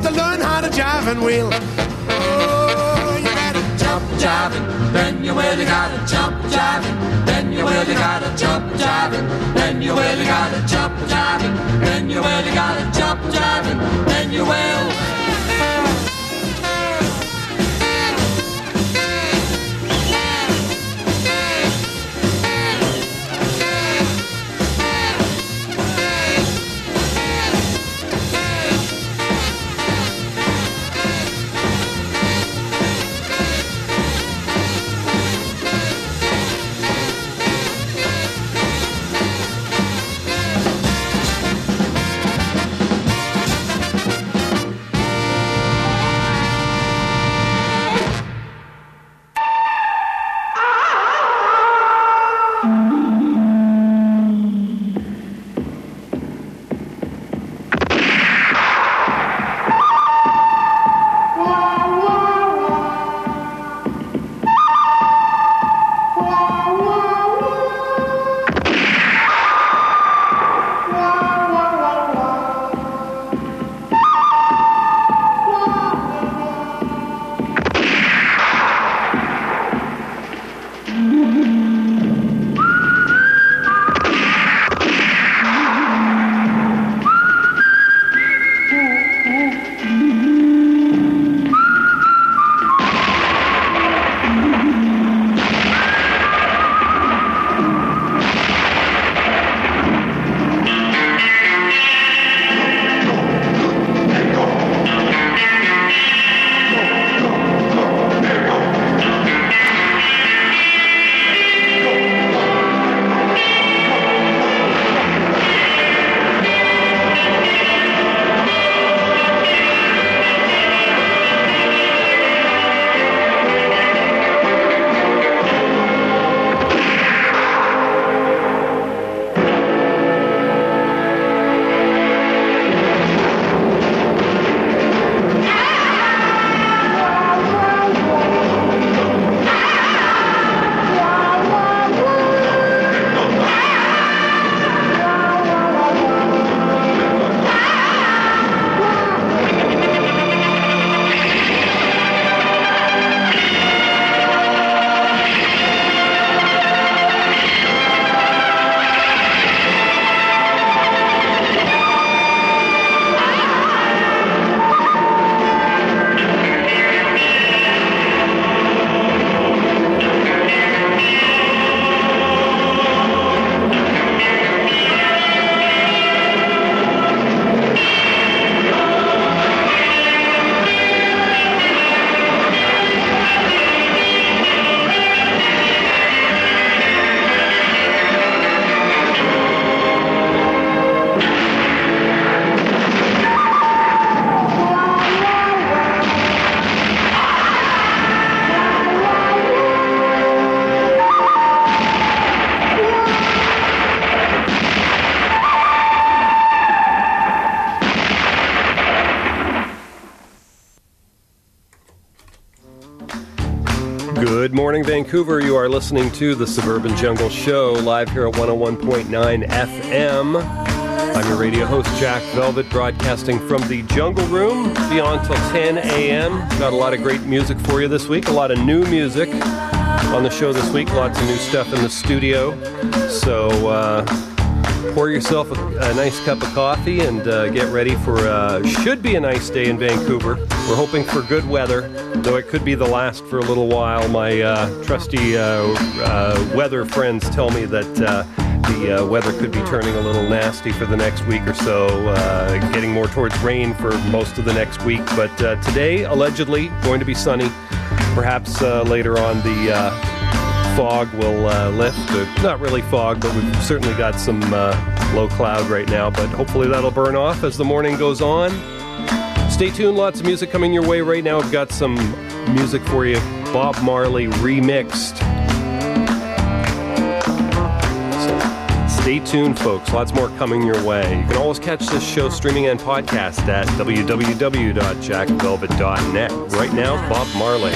she to learn how to jive and wheel. Oh, you gotta jump jiving, then you really gotta jump jiving, then you really gotta jump jiving, then you really gotta jump jiving, then you really gotta jump jiving, then you will. Morning, Vancouver. You are listening to the Suburban Jungle Show live here at 101.9 FM. I'm your radio host, Jack Velvet, broadcasting from the Jungle Room beyond till 10 a.m. Got a lot of great music for you this week, a lot of new music on the show this week, lots of new stuff in the studio. So, uh, pour yourself a, a, nice cup of coffee and uh, get ready for uh, should be a nice day in Vancouver. We're hoping for good weather, though it could be the last for a little while. My uh, trusty uh, uh, weather friends tell me that uh, the weather could be turning a little nasty for the next week or so, getting more towards rain for most of the next week. But today, allegedly, going to be sunny. Perhaps later on the fog will uh, lift. Not really fog, but we've certainly got some uh, low cloud right now. But hopefully that'll burn off as the morning goes on. Stay tuned, lots of music coming your way right now. I've got some music for you. Bob Marley remixed. Stay tuned, folks. Lots more coming your way. You can always catch this show streaming and podcast at www.jackvelvet.net. Right now, Bob Marley.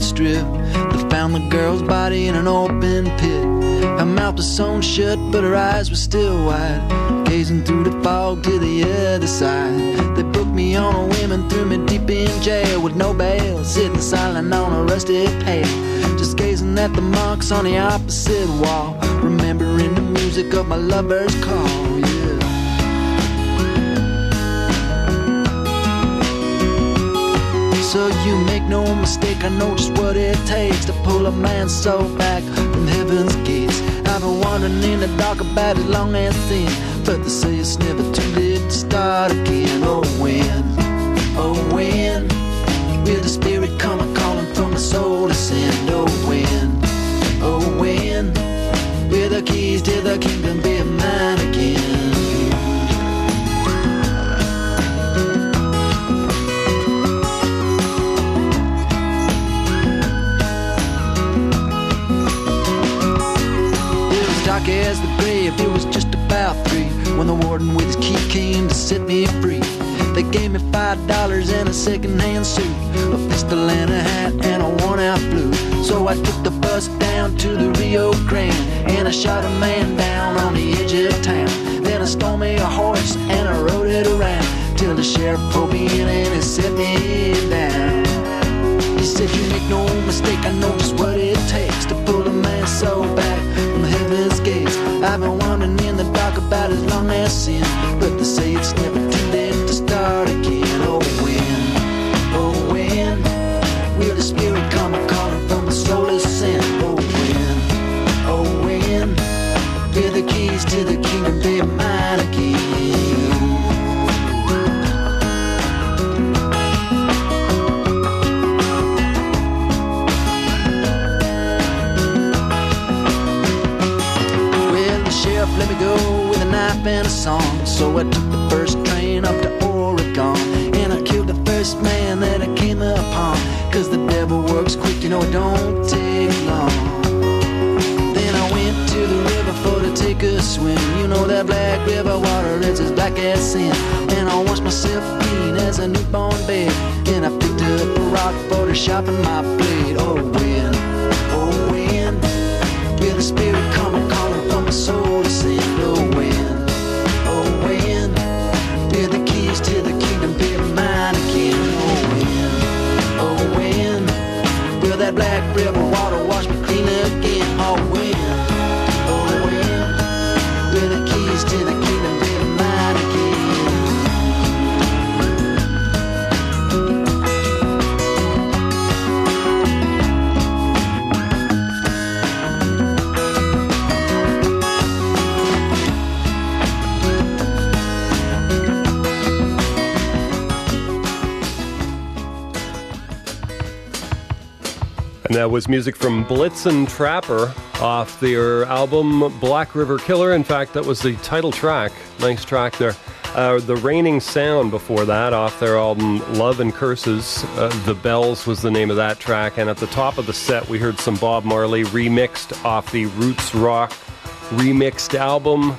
Sunset strip. They found the girl's body in an open pit. Her mouth was sewn shut, but her eyes were still wide, gazing through the fog to the other side. They booked me on a whim and threw me deep in jail with no bail, sitting silent on a rusty pail, just gazing at the marks on the opposite wall, remembering the music of my lover's call. So you make no mistake, I know just what it takes to pull a man's soul back from heaven's gates. I've been wandering in the dark about as long as sin, but they say it's never too late to start again. Oh when, oh when, will the spirit come a calling from the soul to send? Oh when, oh when, will the keys to the kingdom be mine when the warden with his key came to set me free. They gave me five dollars and a second-hand suit, a pistol and a hat and a worn-out blue. So I took the bus down to the Rio Grande and I shot a man down on the edge of town. Then I stole me a horse and I rode it around till the sheriff pulled me in and he set me down. He said, You make no mistake, I know just what it takes to pull a man's soul back. I've been wandering in the dark about as long as sin, but they say it's never too late to start again. Works quick, you know it don't take long. Then I went to the river for to take a swim. You know that black river water is as black as sin. And I washed myself clean as a newborn babe. And I picked up a rock for to sharpen my blade. Oh, when, black river water And that was music from Blitzen Trapper off their album Black River Killer. In fact, that was the title track. Nice track there. Uh, the Raining Sound before that off their album Love and Curses. Uh, the Bells was the name of that track. And at the top of the set, we heard some Bob Marley remixed off the Roots Rock remixed album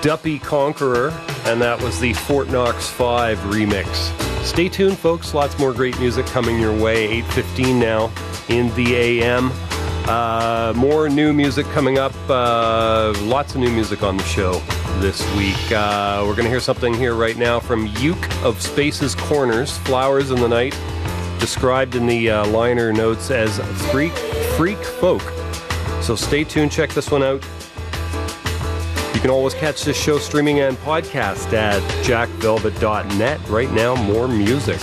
Duppy Conqueror. And that was the Fort Knox 5 remix. Stay tuned, folks. Lots more great music coming your way. 8.15 now in the AM. Uh, more new music coming up. Uh, lots of new music on the show this week. Uh, we're going to hear something here right now from Uke of Spaces Corners, Flowers in the Night, described in the uh, liner notes as freak, freak folk. So stay tuned, check this one out. You can always catch this show streaming and podcast at jackvelvet.net. Right now, more music.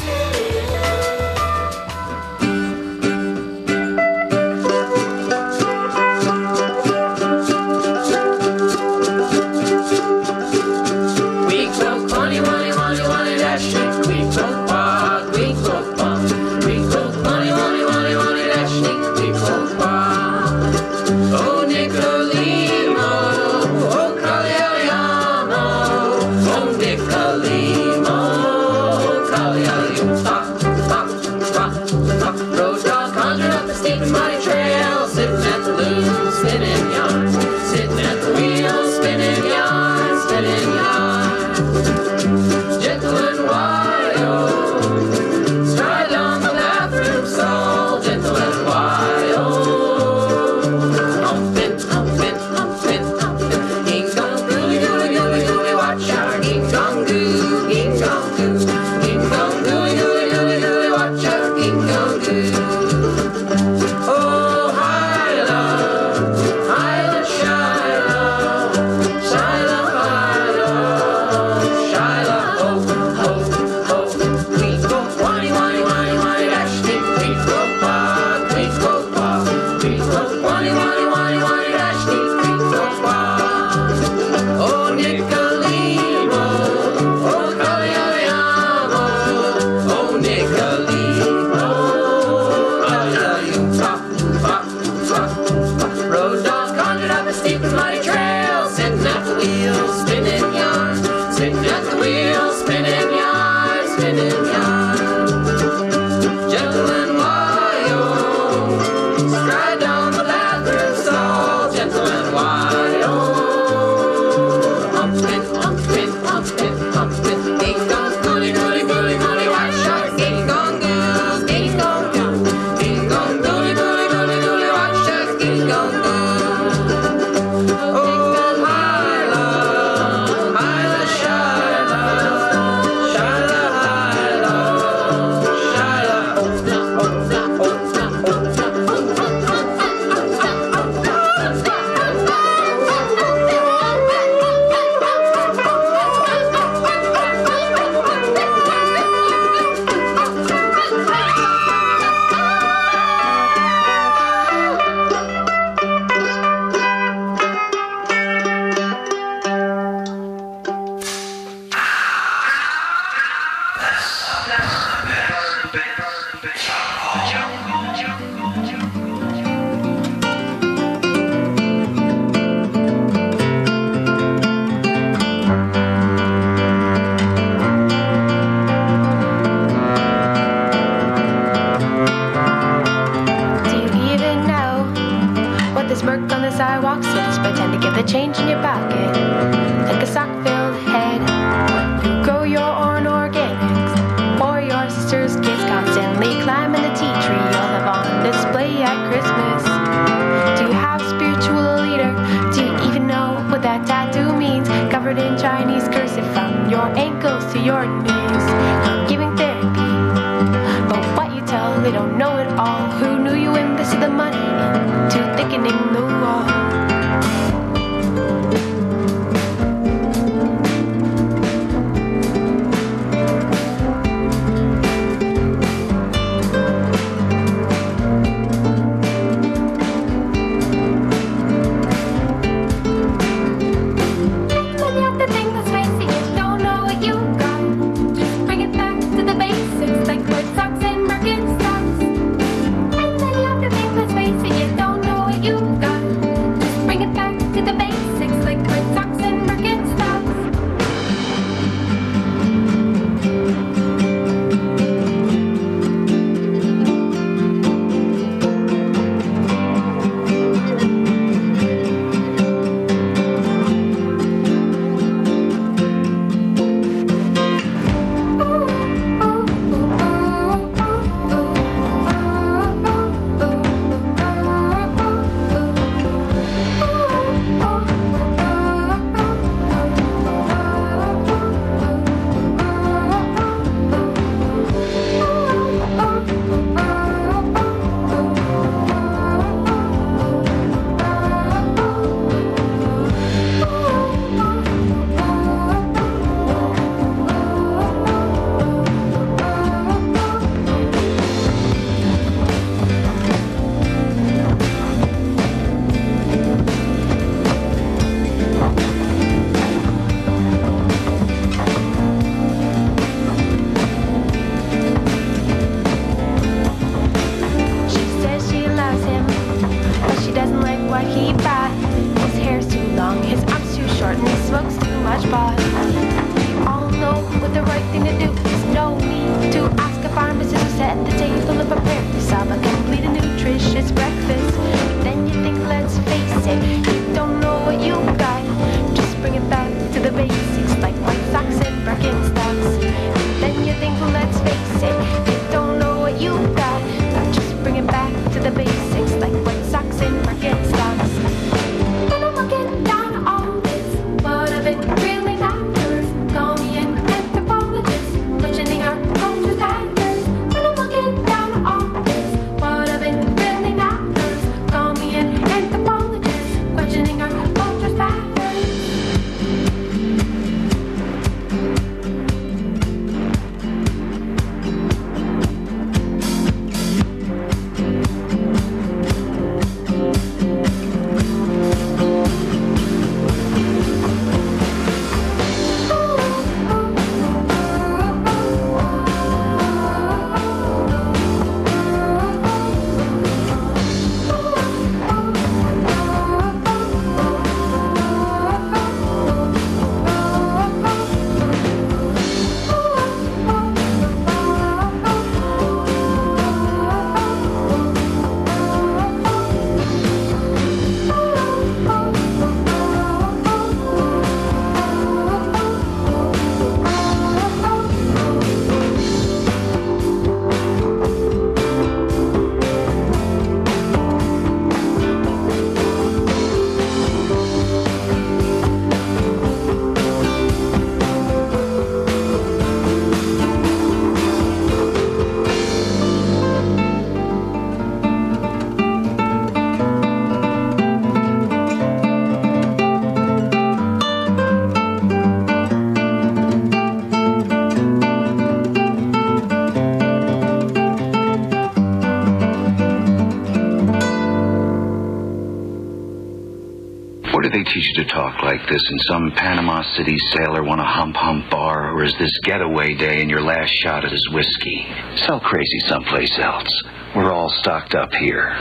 You to talk like this, and some Panama City sailor want a hump hump bar, or is this getaway day and your last shot at his whiskey? Sell crazy someplace else. We're all stocked up here.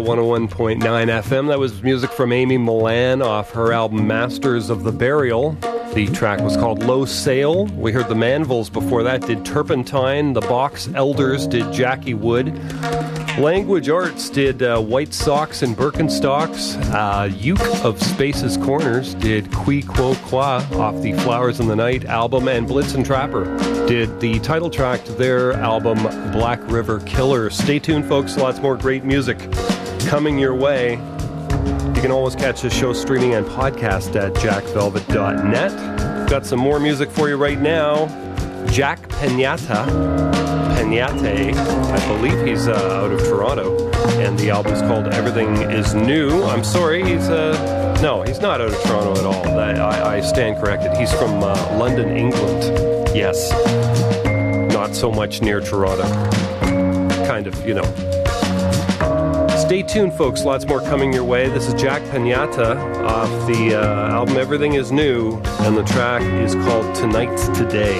We are back at 101.9 FM. That was music from Amy Millan off her album Masters of the Burial. The track was called Low Sail. We heard the Manvilles before that did Turpentine. The Box Elders did Jackie Wood. Language Arts did uh, White Socks and Birkenstocks. Uh, Uke of Spaces Corners did Qui Quo Qua off the Flowers in the Night album. And Blitzen Trapper did the title track to their album Black River Killer. Stay tuned, folks. Lots more great music coming your way. You can always catch the show streaming and podcast at jackvelvet.net. Got some more music for you right now. Jack Penata, Penate, I believe he's uh, out of Toronto, and the album's called Everything Is New. I'm sorry, he's uh, no, he's not out of Toronto at all. I, I, stand corrected. He's from uh, London, England. Yes, not so much near Toronto. Kind of, you know. Stay tuned, folks. Lots more coming your way. This is Jack Penata off the uh, album Everything Is New, and the track is called Tonight's Today.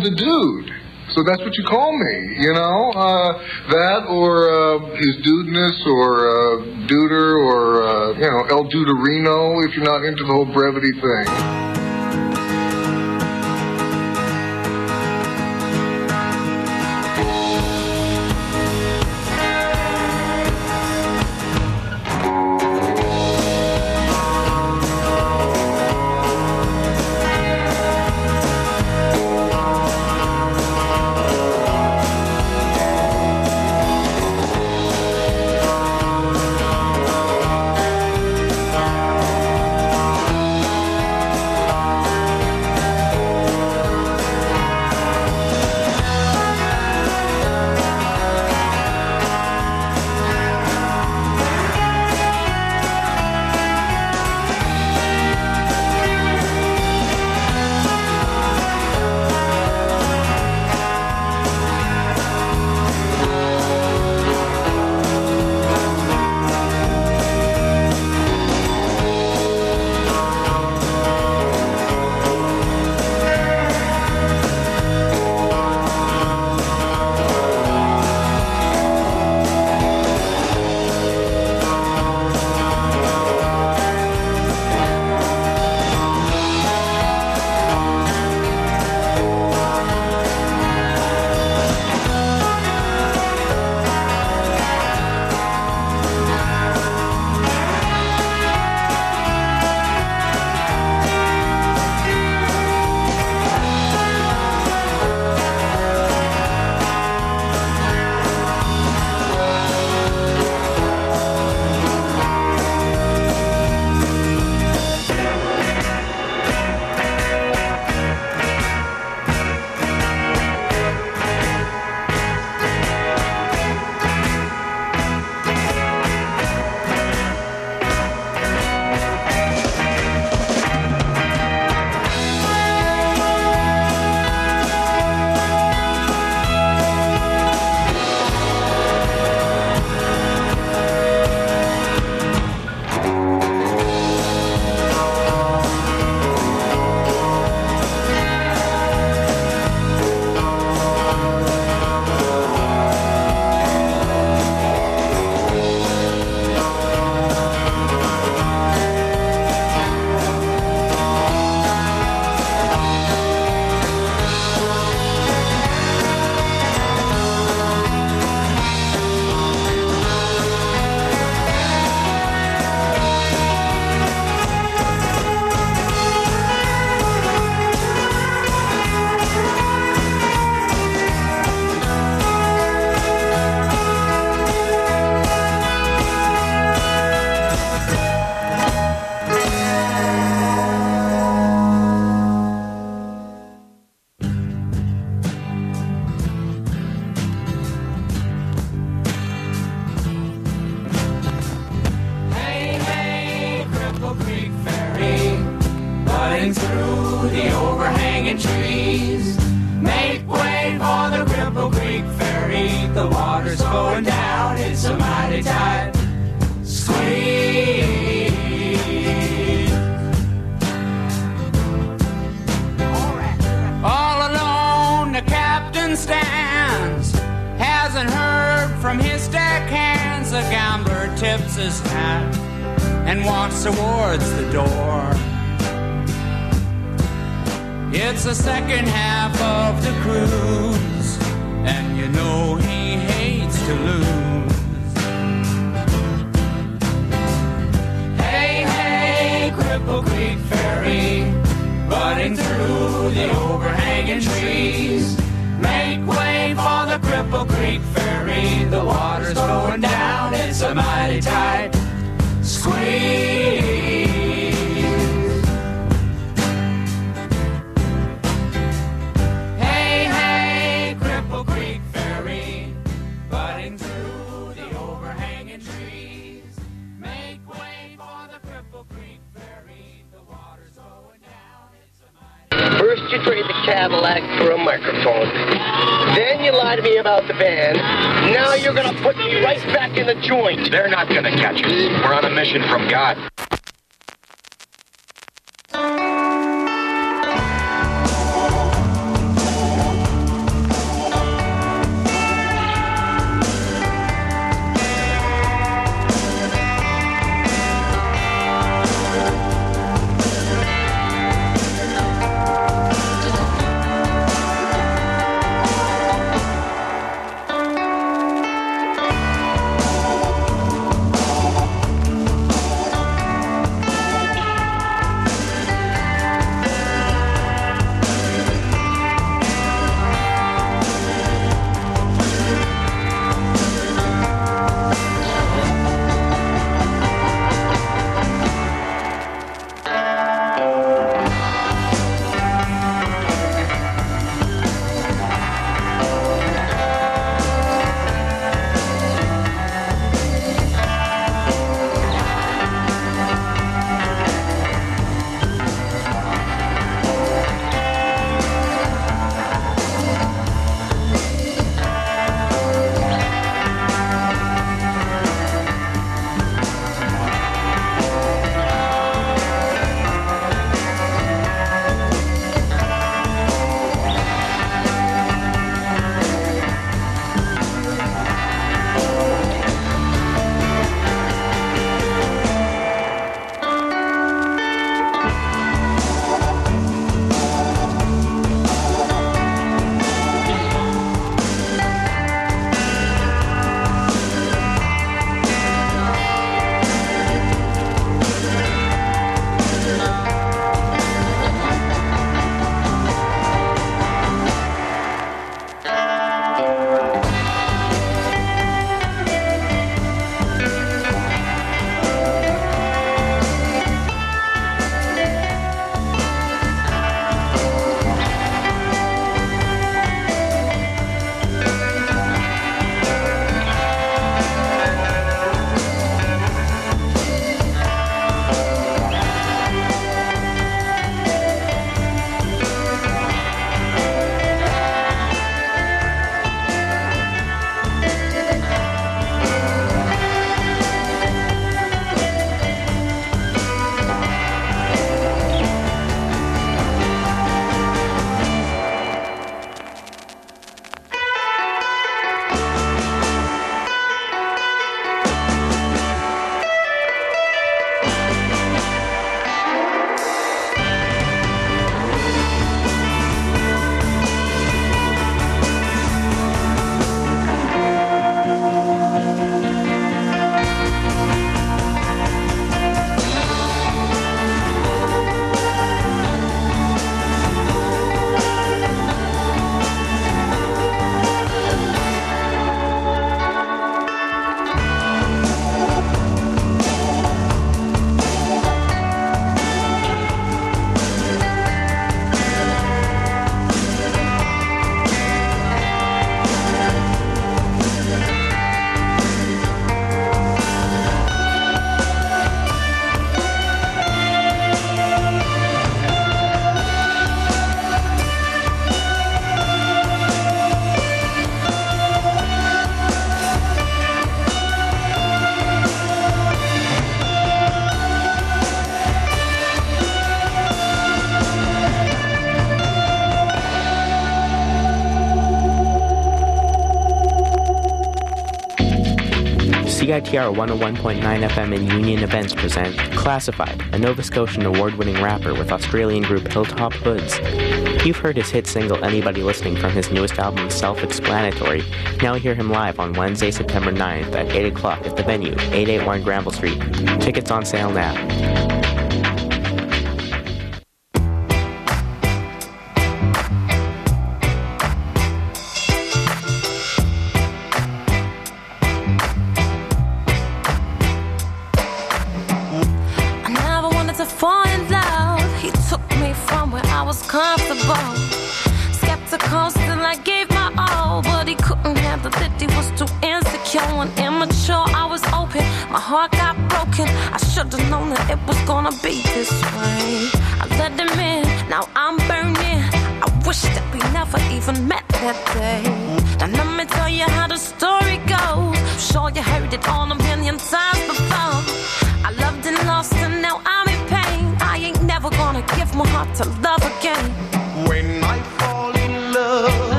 The dude. So that's what you call me, you know? Uh, that or uh, his dudeness or uh, duder or, uh, you know, El Duderino if you're not into the whole brevity thing. First you trade the Cadillac for a microphone. Then you lie to me about the band. Now you're gonna put me right back in the joint. They're not gonna catch us. We're on a mission from God. CITR 101.9 FM and Union Events present Classified, a Nova Scotian award winning rapper with Australian group Hilltop Hoods. You've heard his hit single Anybody Listening from his newest album Self Explanatory. Now hear him live on Wednesday, September 9th at 8 o'clock at the venue, 881 Granville Street. Tickets on sale now.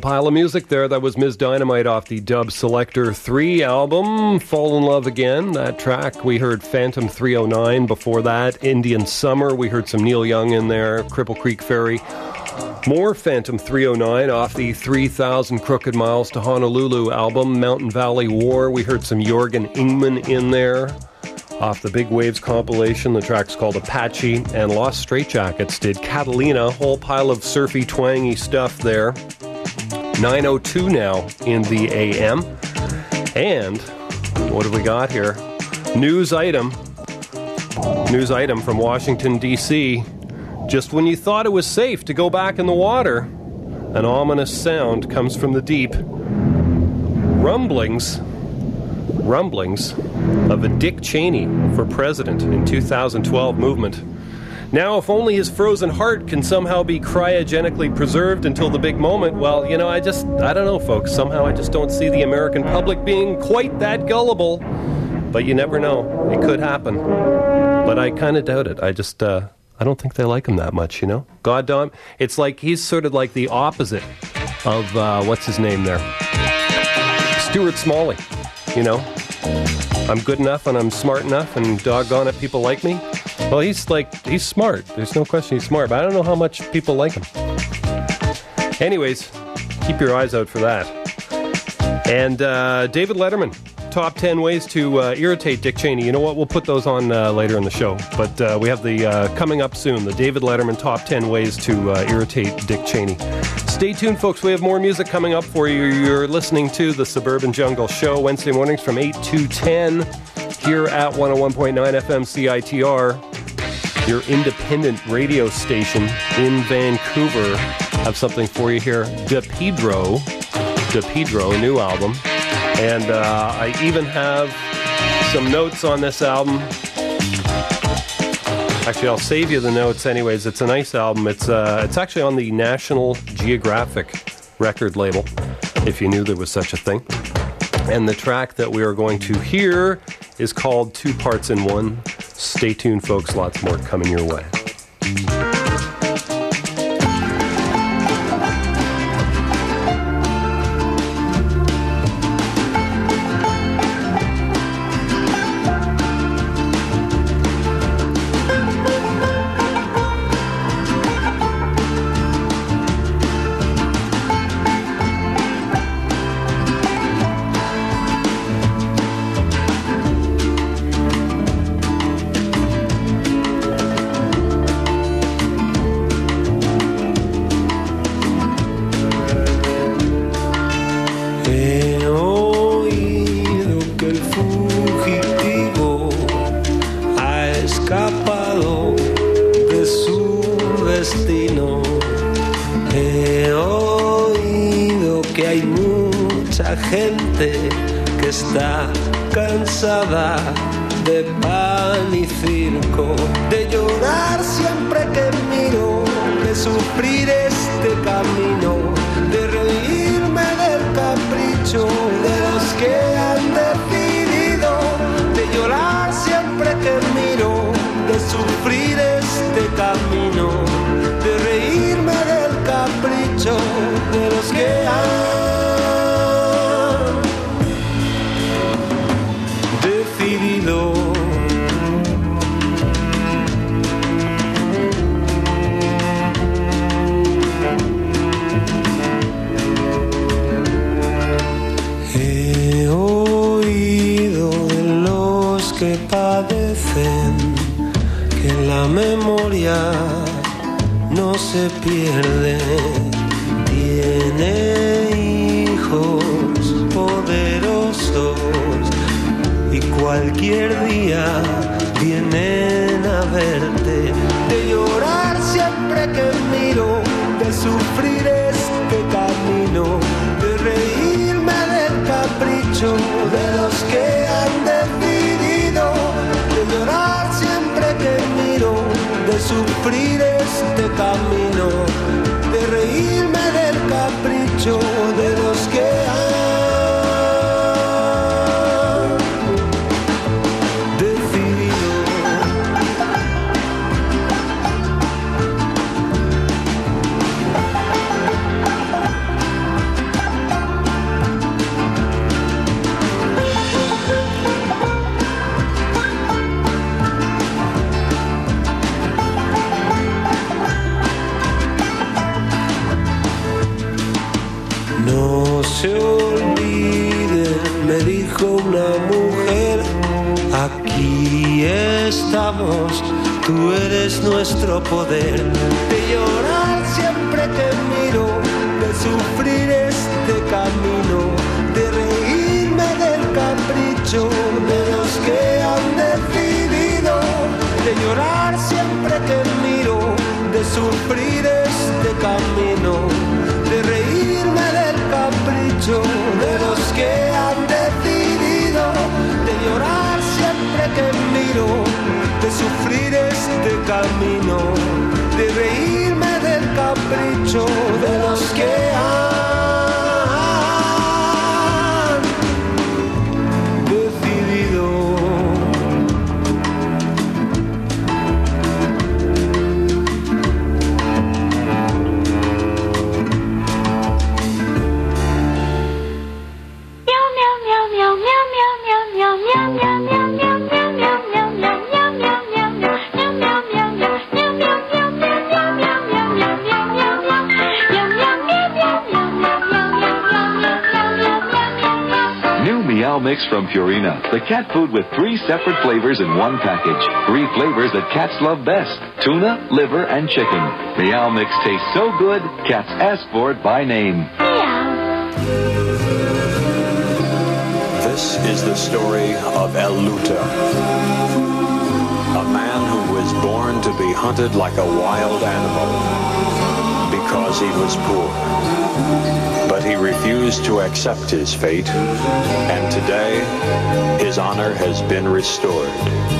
Pile of music there. That was Ms. Dynamite off the Dub Selector 3 album. Fall in Love Again. That track. We heard Phantom 309 before that. Indian Summer. We heard some Neil Young in there. Cripple Creek Ferry. More Phantom 309 off the 3000 Crooked Miles to Honolulu album. Mountain Valley War. We heard some Jorgen Ingmann in there. Off the Big Waves compilation, the track's called Apache, and Los Straitjackets did Catalina, whole pile of surfy, twangy stuff there. 902 now in the AM. And what have we got here? News item. News item from Washington, D.C. Just when you thought it was safe to go back in the water, an ominous sound comes from the deep. Rumblings, rumblings of a Dick Cheney for president in 2012 movement. Now, if only his frozen heart can somehow be cryogenically preserved until the big moment, well, you know, I just, I don't know, folks. Somehow I just don't see the American public being quite that gullible. But you never know. It could happen. But I kind of doubt it. I just, uh, I don't think they like him that much, you know? God Dom, it's like he's sort of like the opposite of, uh, what's his name there? Stuart Smalley, you know? I'm good enough and I'm smart enough and doggone it, people like me. Well, he's like, he's smart. There's no question he's smart, but I don't know how much people like him. Anyways, keep your eyes out for that. And uh, David Letterman, top 10 ways to uh, irritate Dick Cheney. You know what? We'll put those on uh, later in the show. But uh, we have the uh, coming up soon the David Letterman top 10 ways to uh, irritate Dick Cheney. Stay tuned, folks. We have more music coming up for you. You're listening to the Suburban Jungle Show Wednesday mornings from 8 to 10 here at 101.9 FM CITR, your independent radio station in Vancouver. I Have something for you here. De Pedro, De Pedro, new album. And uh, I even have some notes on this album. Actually, I'll save you the notes anyways. It's a nice album. It's uh, it's actually on the National Geographic record label, if you knew there was such a thing. And the track that we are going to hear is called Two Parts in One. Stay tuned, folks. Lots more coming your way. De se pierde. Tiene hijos poderosos y cualquier día vienen a verte. De llorar siempre que miro, de sufrir este camino, de reírme del capricho de los que han decidido, de llorar siempre que miro, de sufrir camino, de reírme del capricho tú eres nuestro poder. De llorar siempre que miro, de sufrir este camino, de reírme del capricho de los que han decidido, de llorar siempre que miro, de sufrir este camino, de reírme del capricho de los que han decidido, de llorar siempre que miro, sufrir este camino, de reírme del capricho de los que han from Purina, the cat food with three separate flavors in one package. Three flavors that cats love best tuna, liver, and chicken. Meow Mix tastes so good, cats ask for it by name. Meow. This is the story of El Lute, a man who was born to be hunted like a wild animal because he was poor. But he refused to accept his fate, and today his honor has been restored.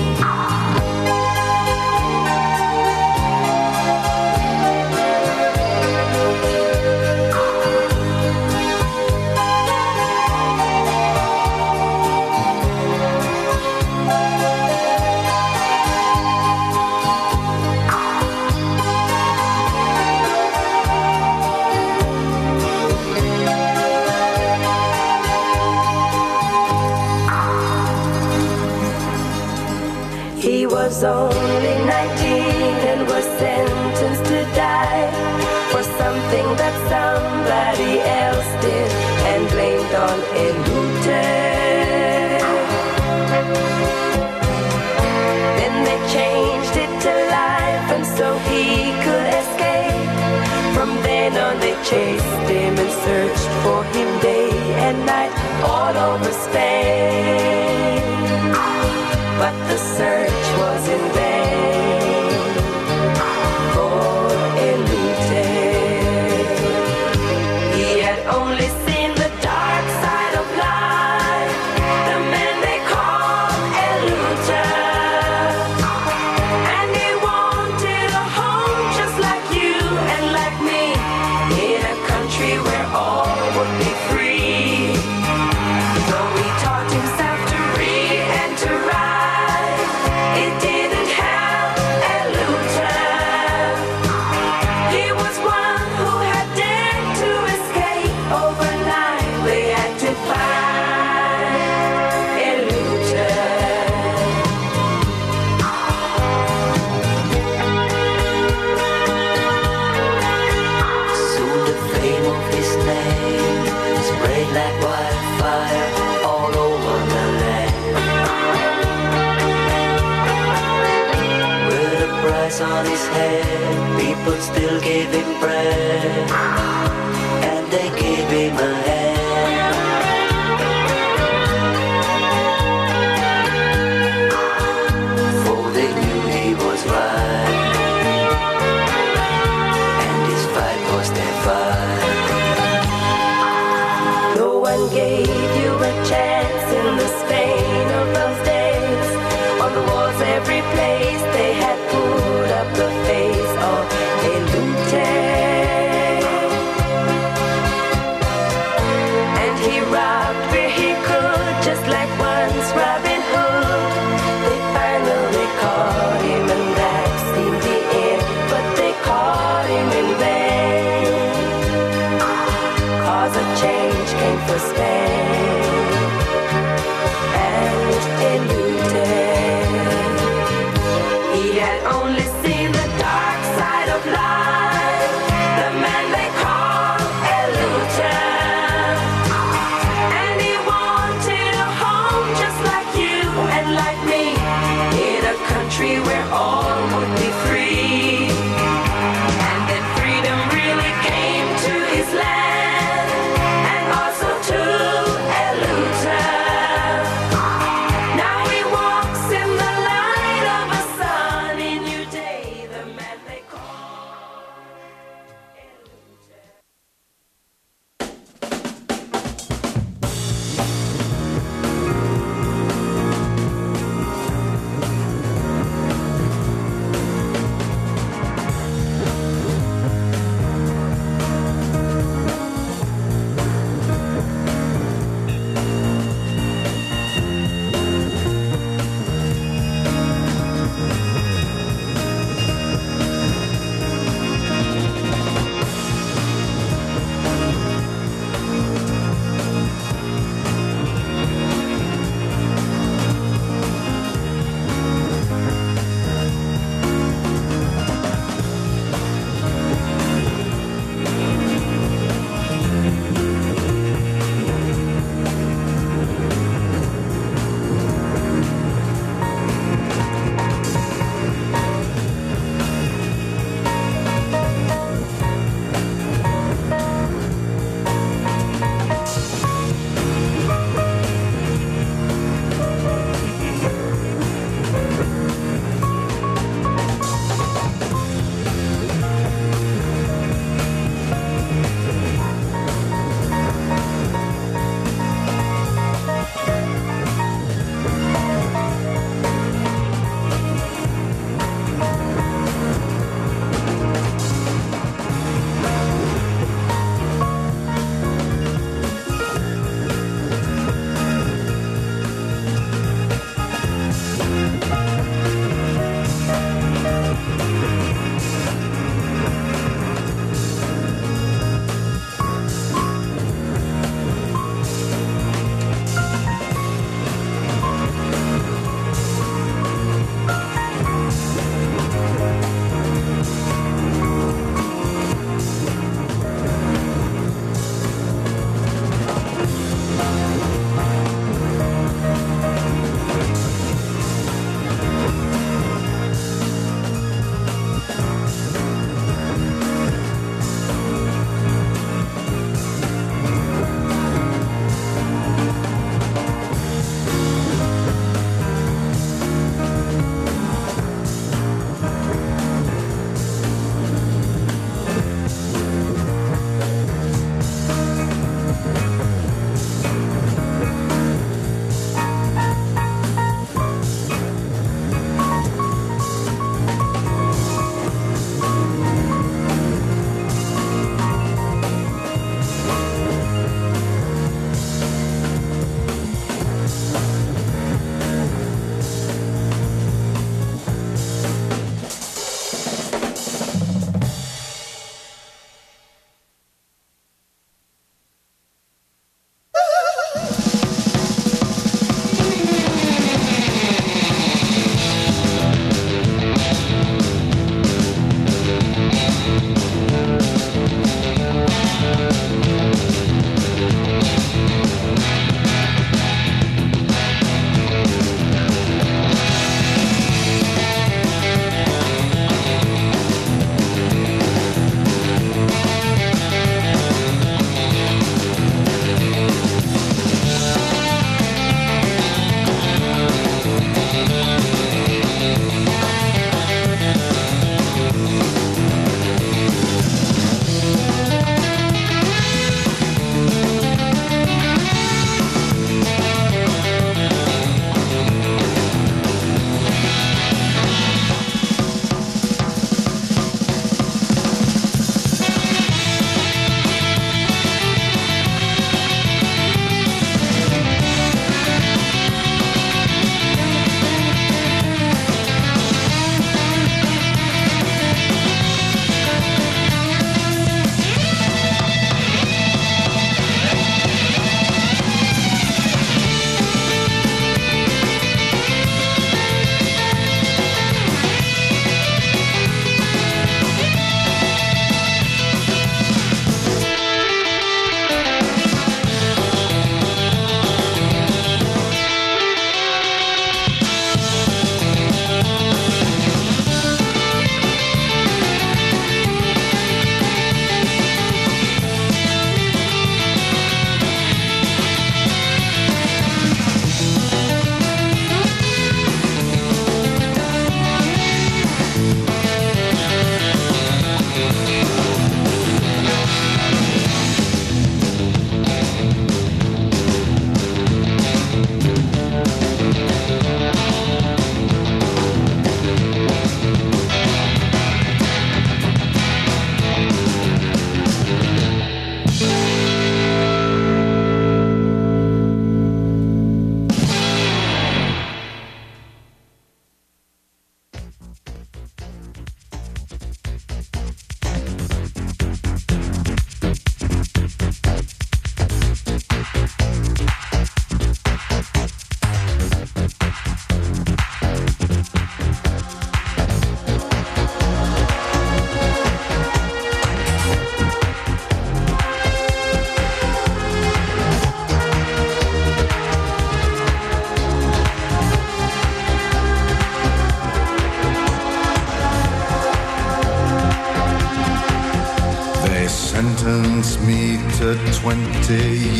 20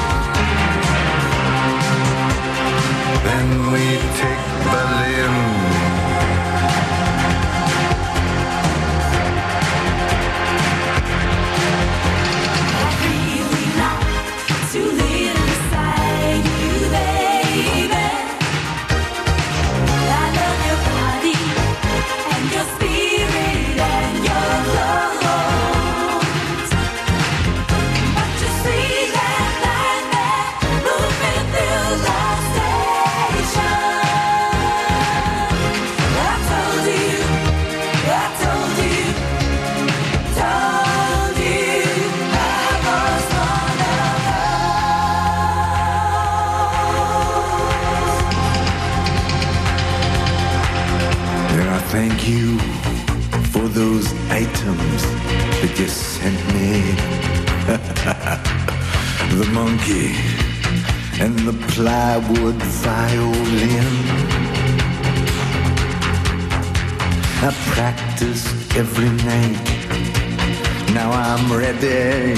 Then we take Berlin. to the monkey and the plywood violin. I practiced every night. Now I'm ready.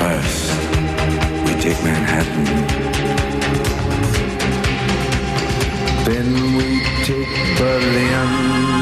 First, we take Manhattan. Then we take Berlin.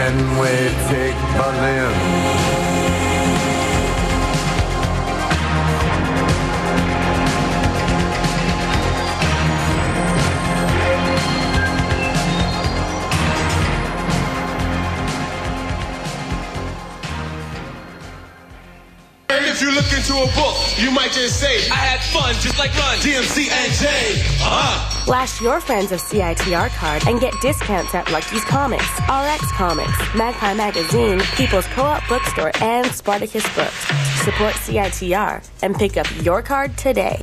then we take Berlin. If you look into a book, you might just say, I had fun just like Run, DMC, and Jay. Uh-huh. Flash your friends of CITR card and get discounts at Lucky's Comics, RX Comics, Magpie Magazine, People's Co-op Bookstore, and Spartacus Books. Support CITR and pick up your card today.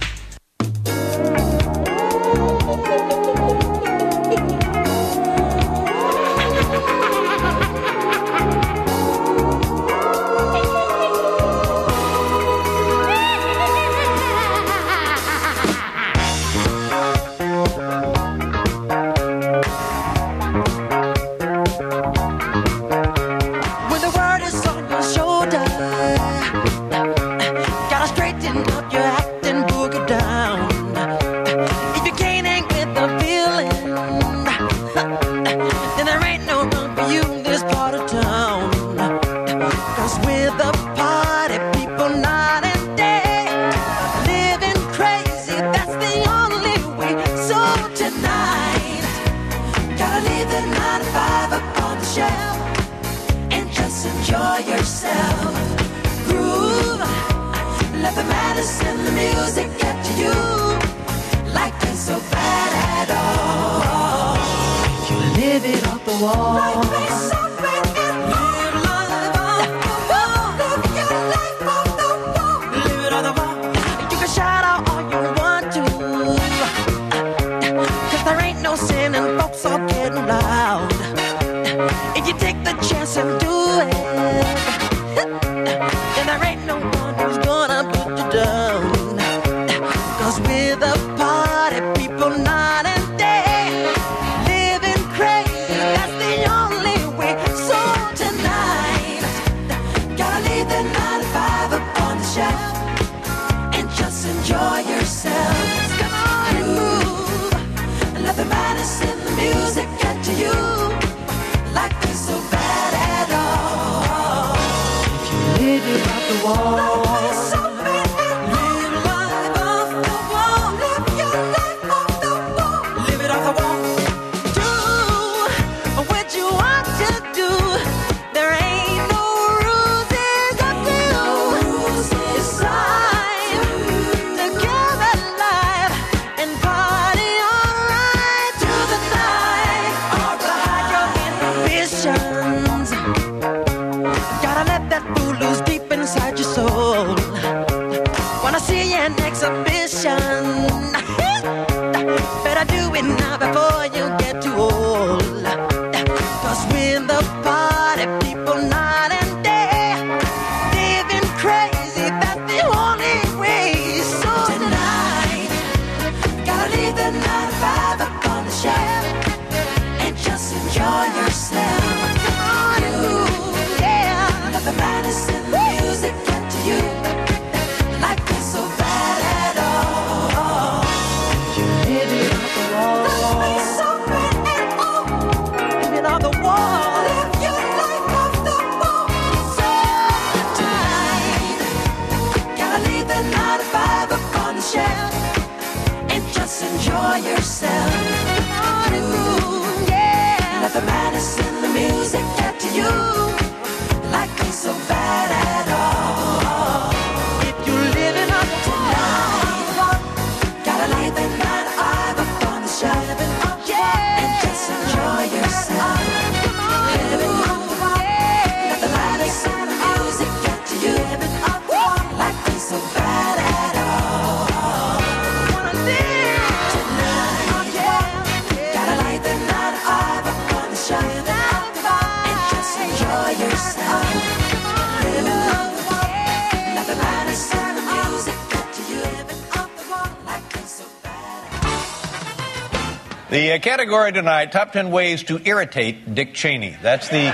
The uh, category tonight, top 10 ways to irritate Dick Cheney. That's the,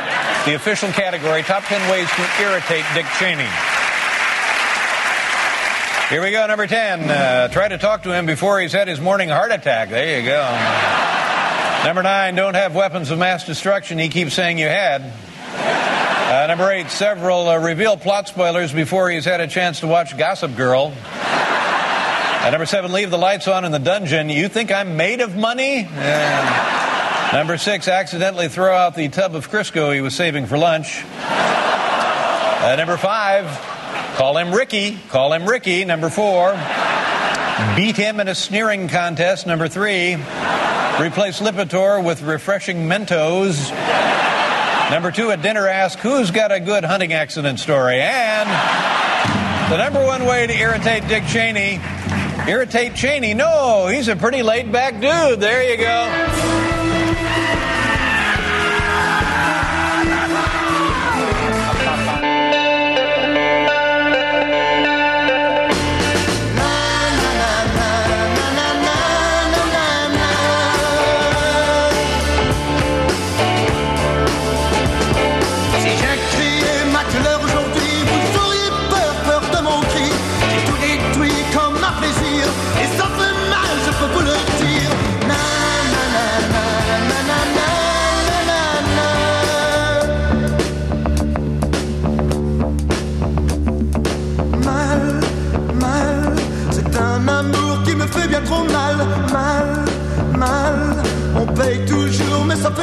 the official category, top 10 ways to irritate Dick Cheney. Here we go, number 10. Uh, try to talk to him before he's had his morning heart attack. There you go. number 9, don't have weapons of mass destruction. He keeps saying you had. Uh, number 8, several uh, reveal plot spoilers before he's had a chance to watch Gossip Girl. At number seven, leave the lights on in the dungeon. You think I'm made of money? Number six, accidentally throw out the tub of Crisco he was saving for lunch. At number five, call him Ricky. Call him Ricky. Number four, beat him in a sneering contest. Number three, replace Lipitor with refreshing Mentos. Number two, at dinner, ask who's got a good hunting accident story. And the number one way to irritate Dick Cheney irritate Cheney. No, he's a pretty laid back dude. There you go.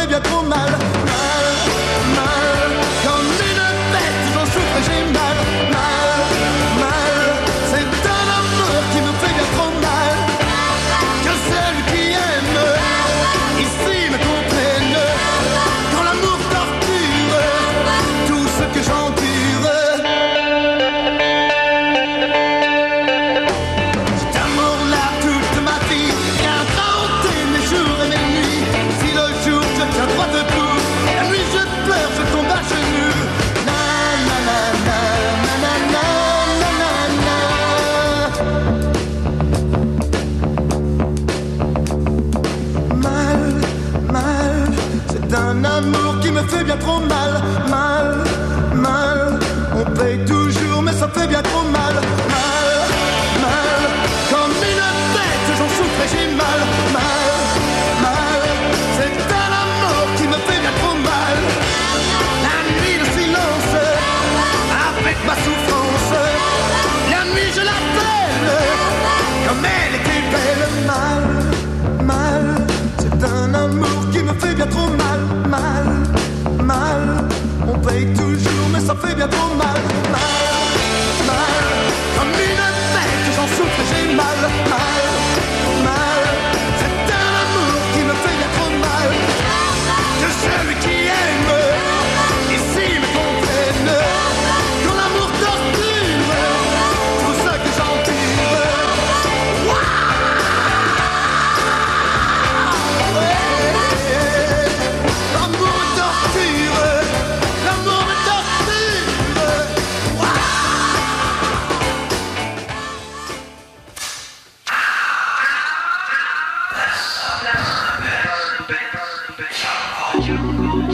Fait bien trop mal.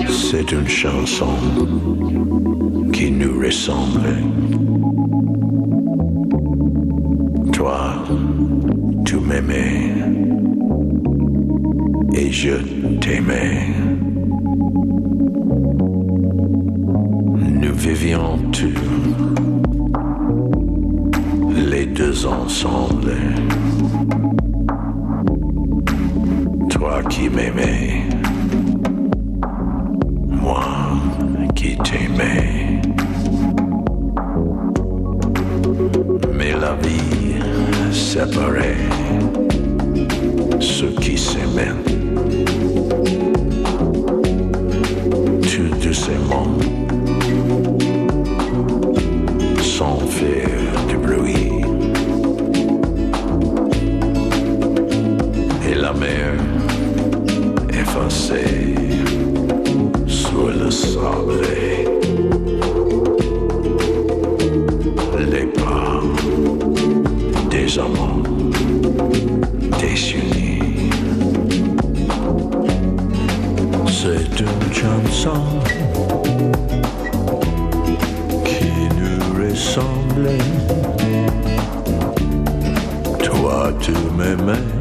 C'est une chanson qui nous ressemble. Toi, tu m'aimais et je t'aimais. Nous vivions tous les deux ensemble. Qui m'aimais moi qui t'aimais. Mais la vie séparait ceux qui s'aimaient. Tout doucement, sans effacée sur le sable. Les pas des amants désunis. C'est une chanson qui nous ressemble. Toi, tu m'aimais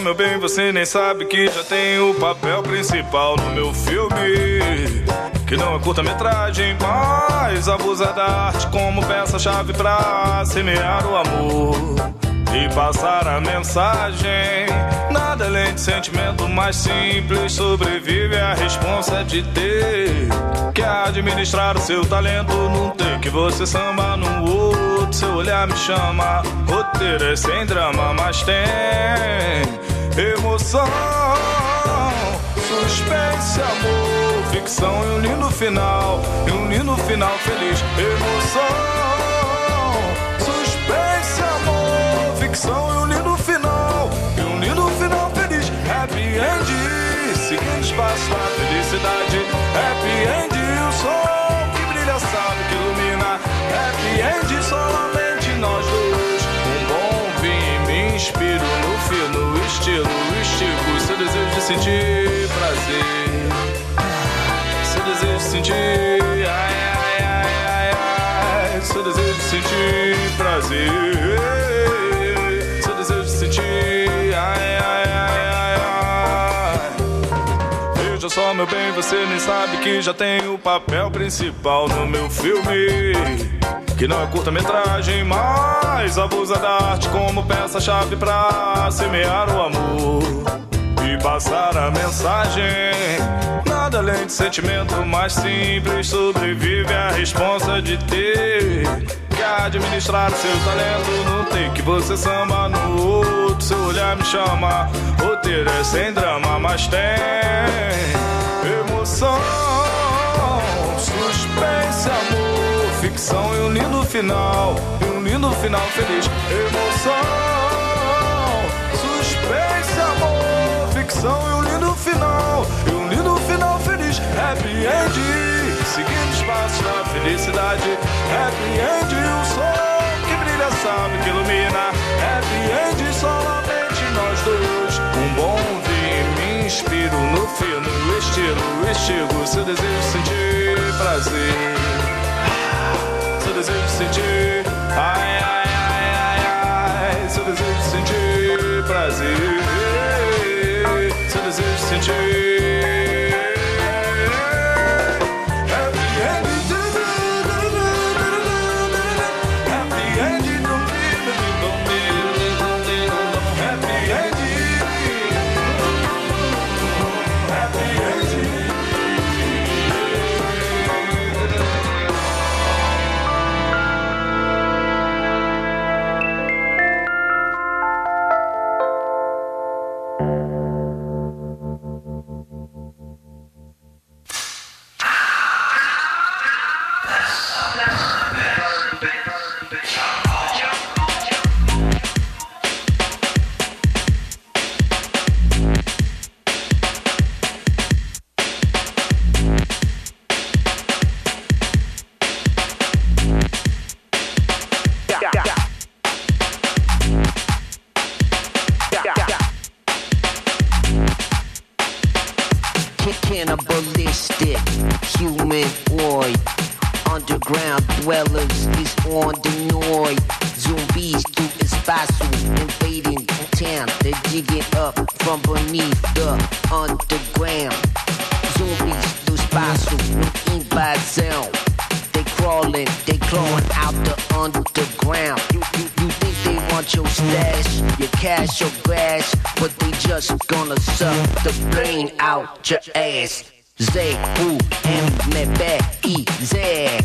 meu bem, você nem sabe que já tem o papel principal no meu filme. Que não é curta-metragem, mas abusa da arte como peça-chave pra semear o amor e passar a mensagem. Nada além de sentimento mais simples, sobrevive a responsa de ter que administrar o seu talento num take. Você samba no outro, seu olhar me chama. Roteiro é sem drama, mas tem emoção, suspense, amor, ficção e um lindo final, e um lindo final feliz. Emoção, suspense, amor, ficção e um lindo final, e um lindo final feliz. Happy end, seguindo os passos da felicidade. Happy end, o sol que brilha, sabe que ilumina. Happy end, solamente nós dois. Inspiro no fino estilo, estico seu desejo de sentir prazer. Seu desejo de sentir, ai, ai, ai, ai, ai. Seu desejo de sentir prazer. Seu desejo de sentir, ai, ai, ai, ai, ai. Veja só, meu bem, você nem sabe que já tem o papel principal no meu filme. Que não é curta-metragem, mas abusa da arte como peça-chave pra semear o amor e passar a mensagem. Nada além de sentimento mais simples, sobrevive a responsa de ter que administrar seu talento. Não tem que você samba no outro, seu olhar me chama. Roteiro é sem drama, mas tem emoção, suspense, amor, ficção e um lindo final, e um lindo final feliz. Emoção, suspense, amor, ficção e um lindo final, e um lindo final feliz. Happy end, seguindo os passos da felicidade. Happy end, o sol que brilha, sabe que ilumina. Happy end, solamente nós dois. Um bom vinho me inspiro no fino estilo, estigo seu desejo de sentir prazer. Seu desejo de sentir, ai, ai, ai, ai. Seu desejo de sentir prazer. Seu desejo de sentir. Oi. Underground dwellers is on the noise. Zombies do espaço invading town. They're digging up from beneath the underground. Zombies do espaço invasão. They crawling, they clawing out the underground. Want your stash, your cash, your grass, but they just gonna suck the brain out your ass. Z, U, M, me, B, I, Z.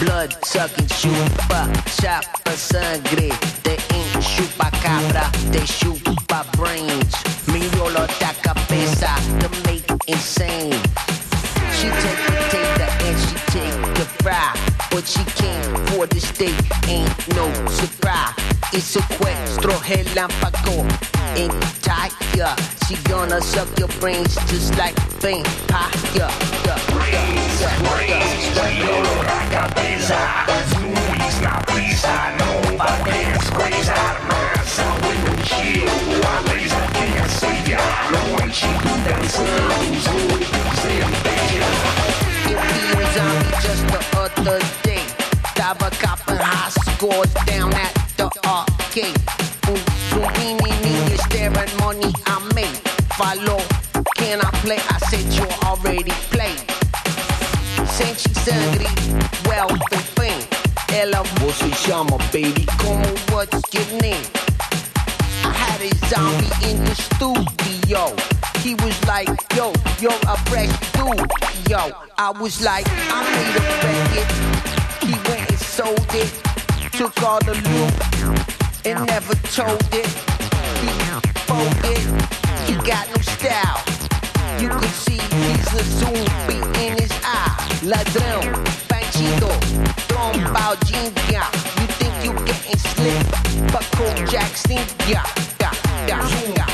Blood sucking, chupa, chapa sangre. They ain't chupa cabra, they chupa brains. Me roll da cabeça to make insane. She take the tater and she take the fry. But she came for the steak, ain't no surprise. It's sequestro relámpago Taya. She gonna suck your brains just like vampire. Yeah, yeah, yeah, yeah, yeah. cabeça, luz na brisa, não bater squeeze out massa, with no chill, a laser quem aceita, no antigo dançando, It was on me just the other day. Tava copping high scores down Um zumbini ninja staring money I made. Follow, can I play? I said you already played. Sente wealth and fame. Ela você chama, baby, como what's your name? I had a zombie in the studio. He was like, yo, you're a fresh dude. Yo, I was like, I made a record. He went and sold it. Took all the loot and never told it. He folded. He got no style. You could see he's a zombie in his eye. Ladrão, bandido, trombal jinja. You think you getting slick, but Kojak sink ya. Ya, ya, ya,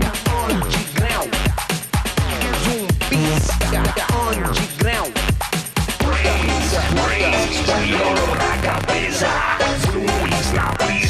ya, underground. Zumbis, ya, ya, underground. na cabeça, luz na brisa, não bater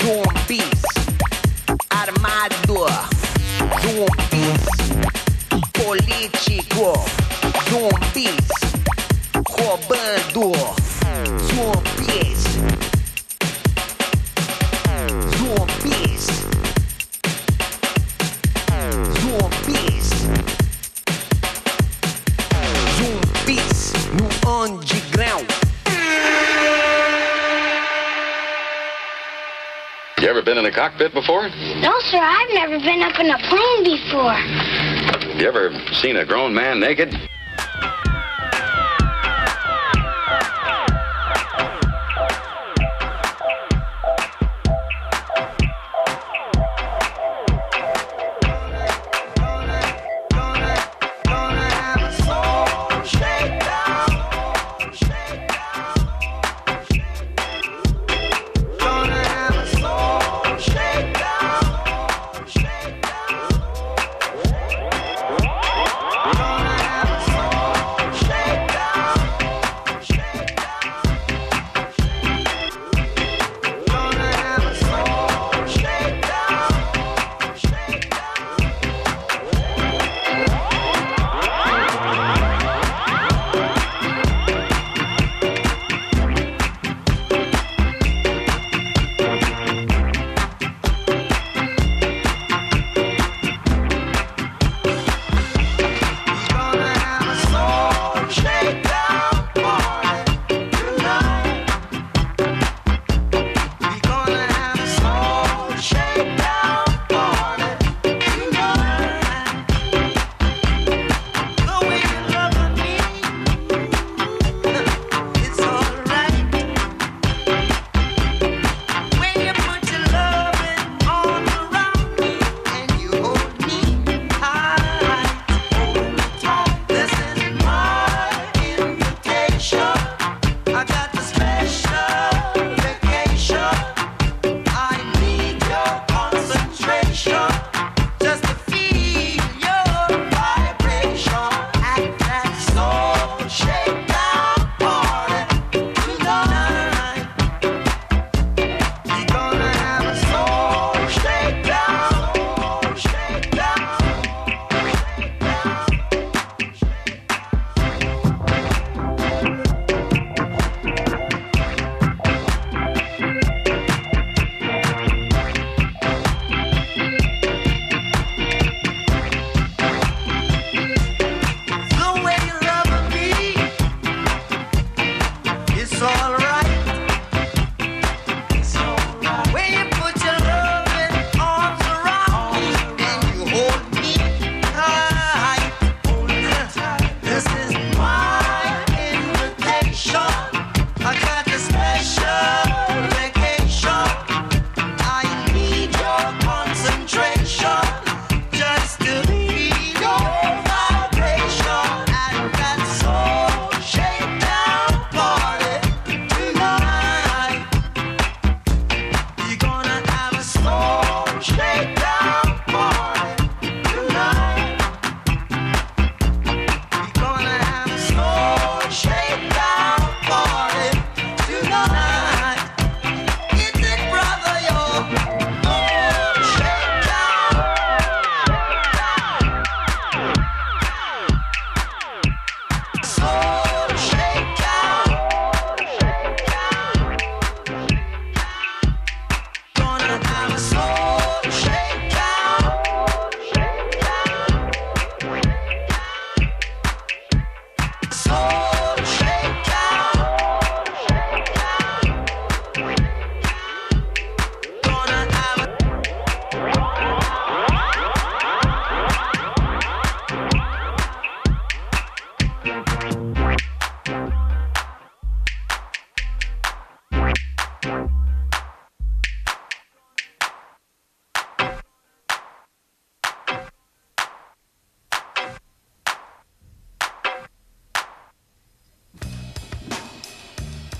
zumbis, armado, zumbis, político, zumbis, roubando, You ever been in a cockpit before? No, sir, I've never been up in a plane before. You ever seen a grown man naked?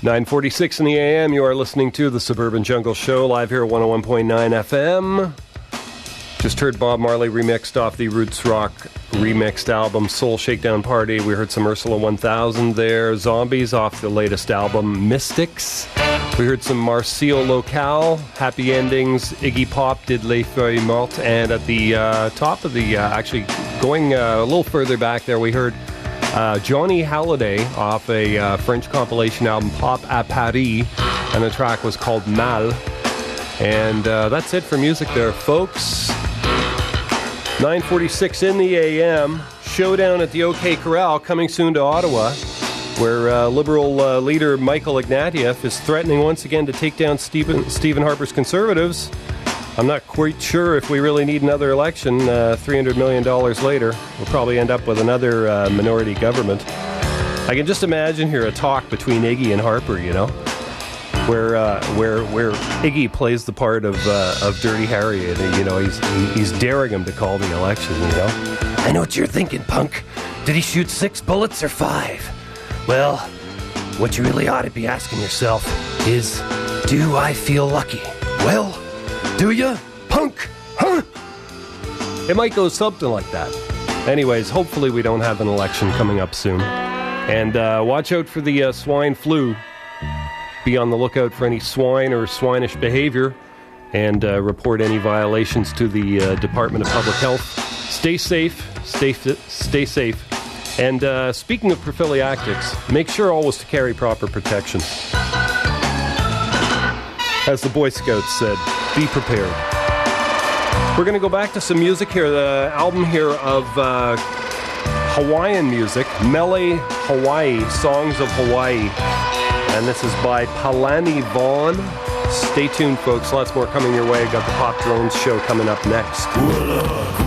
946 in the AM, you are listening to the Suburban Jungle Show live here at 101.9 FM. Just heard Bob Marley remixed off the Roots Rock remixed album Soul Shakedown Party. We heard some Ursula 1000 there, Zombies off the latest album Mystics. We heard some Marcio Local, Happy Endings, Iggy Pop did Les Feuilles Mortes, and at the uh, top of the, uh, actually going uh, a little further back there, we heard uh, Johnny Hallyday off a uh, French compilation album Pop à Paris, and the track was called Mal. And uh, that's it for music there, folks. 946 in the AM. Showdown at the OK Corral coming soon to Ottawa, where uh, Liberal uh, leader Michael Ignatieff is threatening once again to take down Stephen, Stephen Harper's Conservatives. I'm not quite sure if we really need another election. Uh, $300 million later, we'll probably end up with another uh, minority government. I can just imagine here a talk between Iggy and Harper, you know? where uh, where where Iggy plays the part of uh, of Dirty Harry, and you know he's he's daring him to call the election. You know, I know what you're thinking, punk. Did he shoot six bullets or five? Well, what you really ought to be asking yourself is, do I feel lucky? Well, do you, punk? Huh? It might go something like that. Anyways, hopefully we don't have an election coming up soon, and uh, watch out for the uh, swine flu be on the lookout for any swine or swinish behavior and uh, report any violations to the uh, Department of Public Health. Stay safe, stay fit, stay safe. And uh, speaking of prophylactics, make sure always to carry proper protection. As the Boy Scouts said, be prepared. We're going to go back to some music here. The album here of uh, Hawaiian music, Mele Hawaii, Songs of Hawaii. And this is by Palani Vaughn. Stay tuned, folks. Lots more coming your way. Got the Pop Drones show coming up next.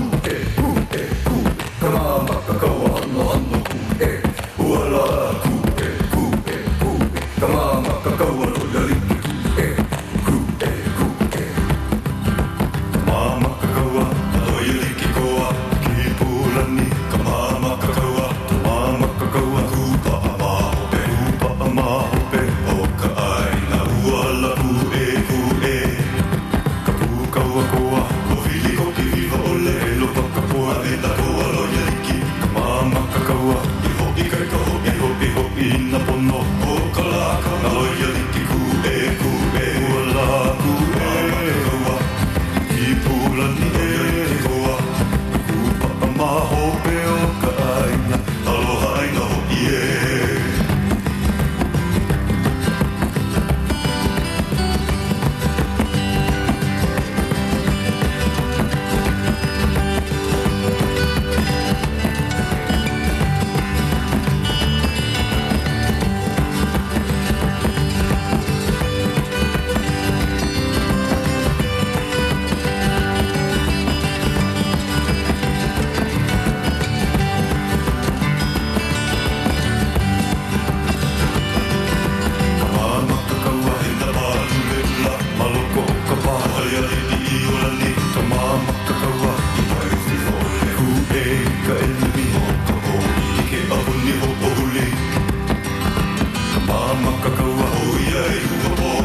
Batmobile. Let's go.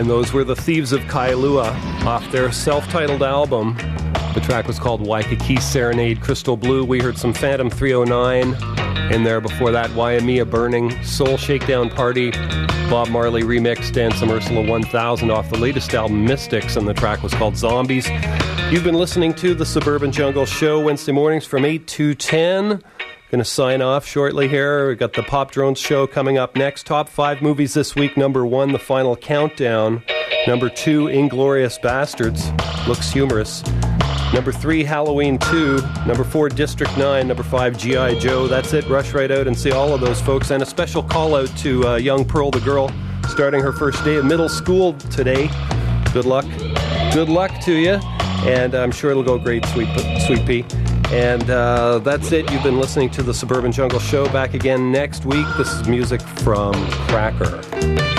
And those were the Thieves of Kailua off their self titled album. The track was called Waikiki Serenade Crystal Blue. We heard some Phantom 309 in there before that. Waimea Burning, Soul Shakedown Party, Bob Marley remixed, and some Ursula 1000 off the latest album Mystics, and the track was called Zombies. You've been listening to the Suburban Jungle Show Wednesday mornings from 8 to 10. Going to sign off shortly here. We've got the Pop Drones show coming up next. Top five movies this week. Number one, The Final Countdown. Number two, Inglourious Basterds. Looks humorous. Number three, Halloween 2. Number four, District 9. Number five, G.I. Joe. That's it. Rush right out and see all of those folks. And a special call out to uh, young Pearl, the girl, starting her first day of middle school today. Good luck. Good luck to you. And I'm sure it'll go great, Sweet, sweet Pea. And uh, that's it. You've been listening to the Suburban Jungle Show. Back again next week. This is music from Cracker.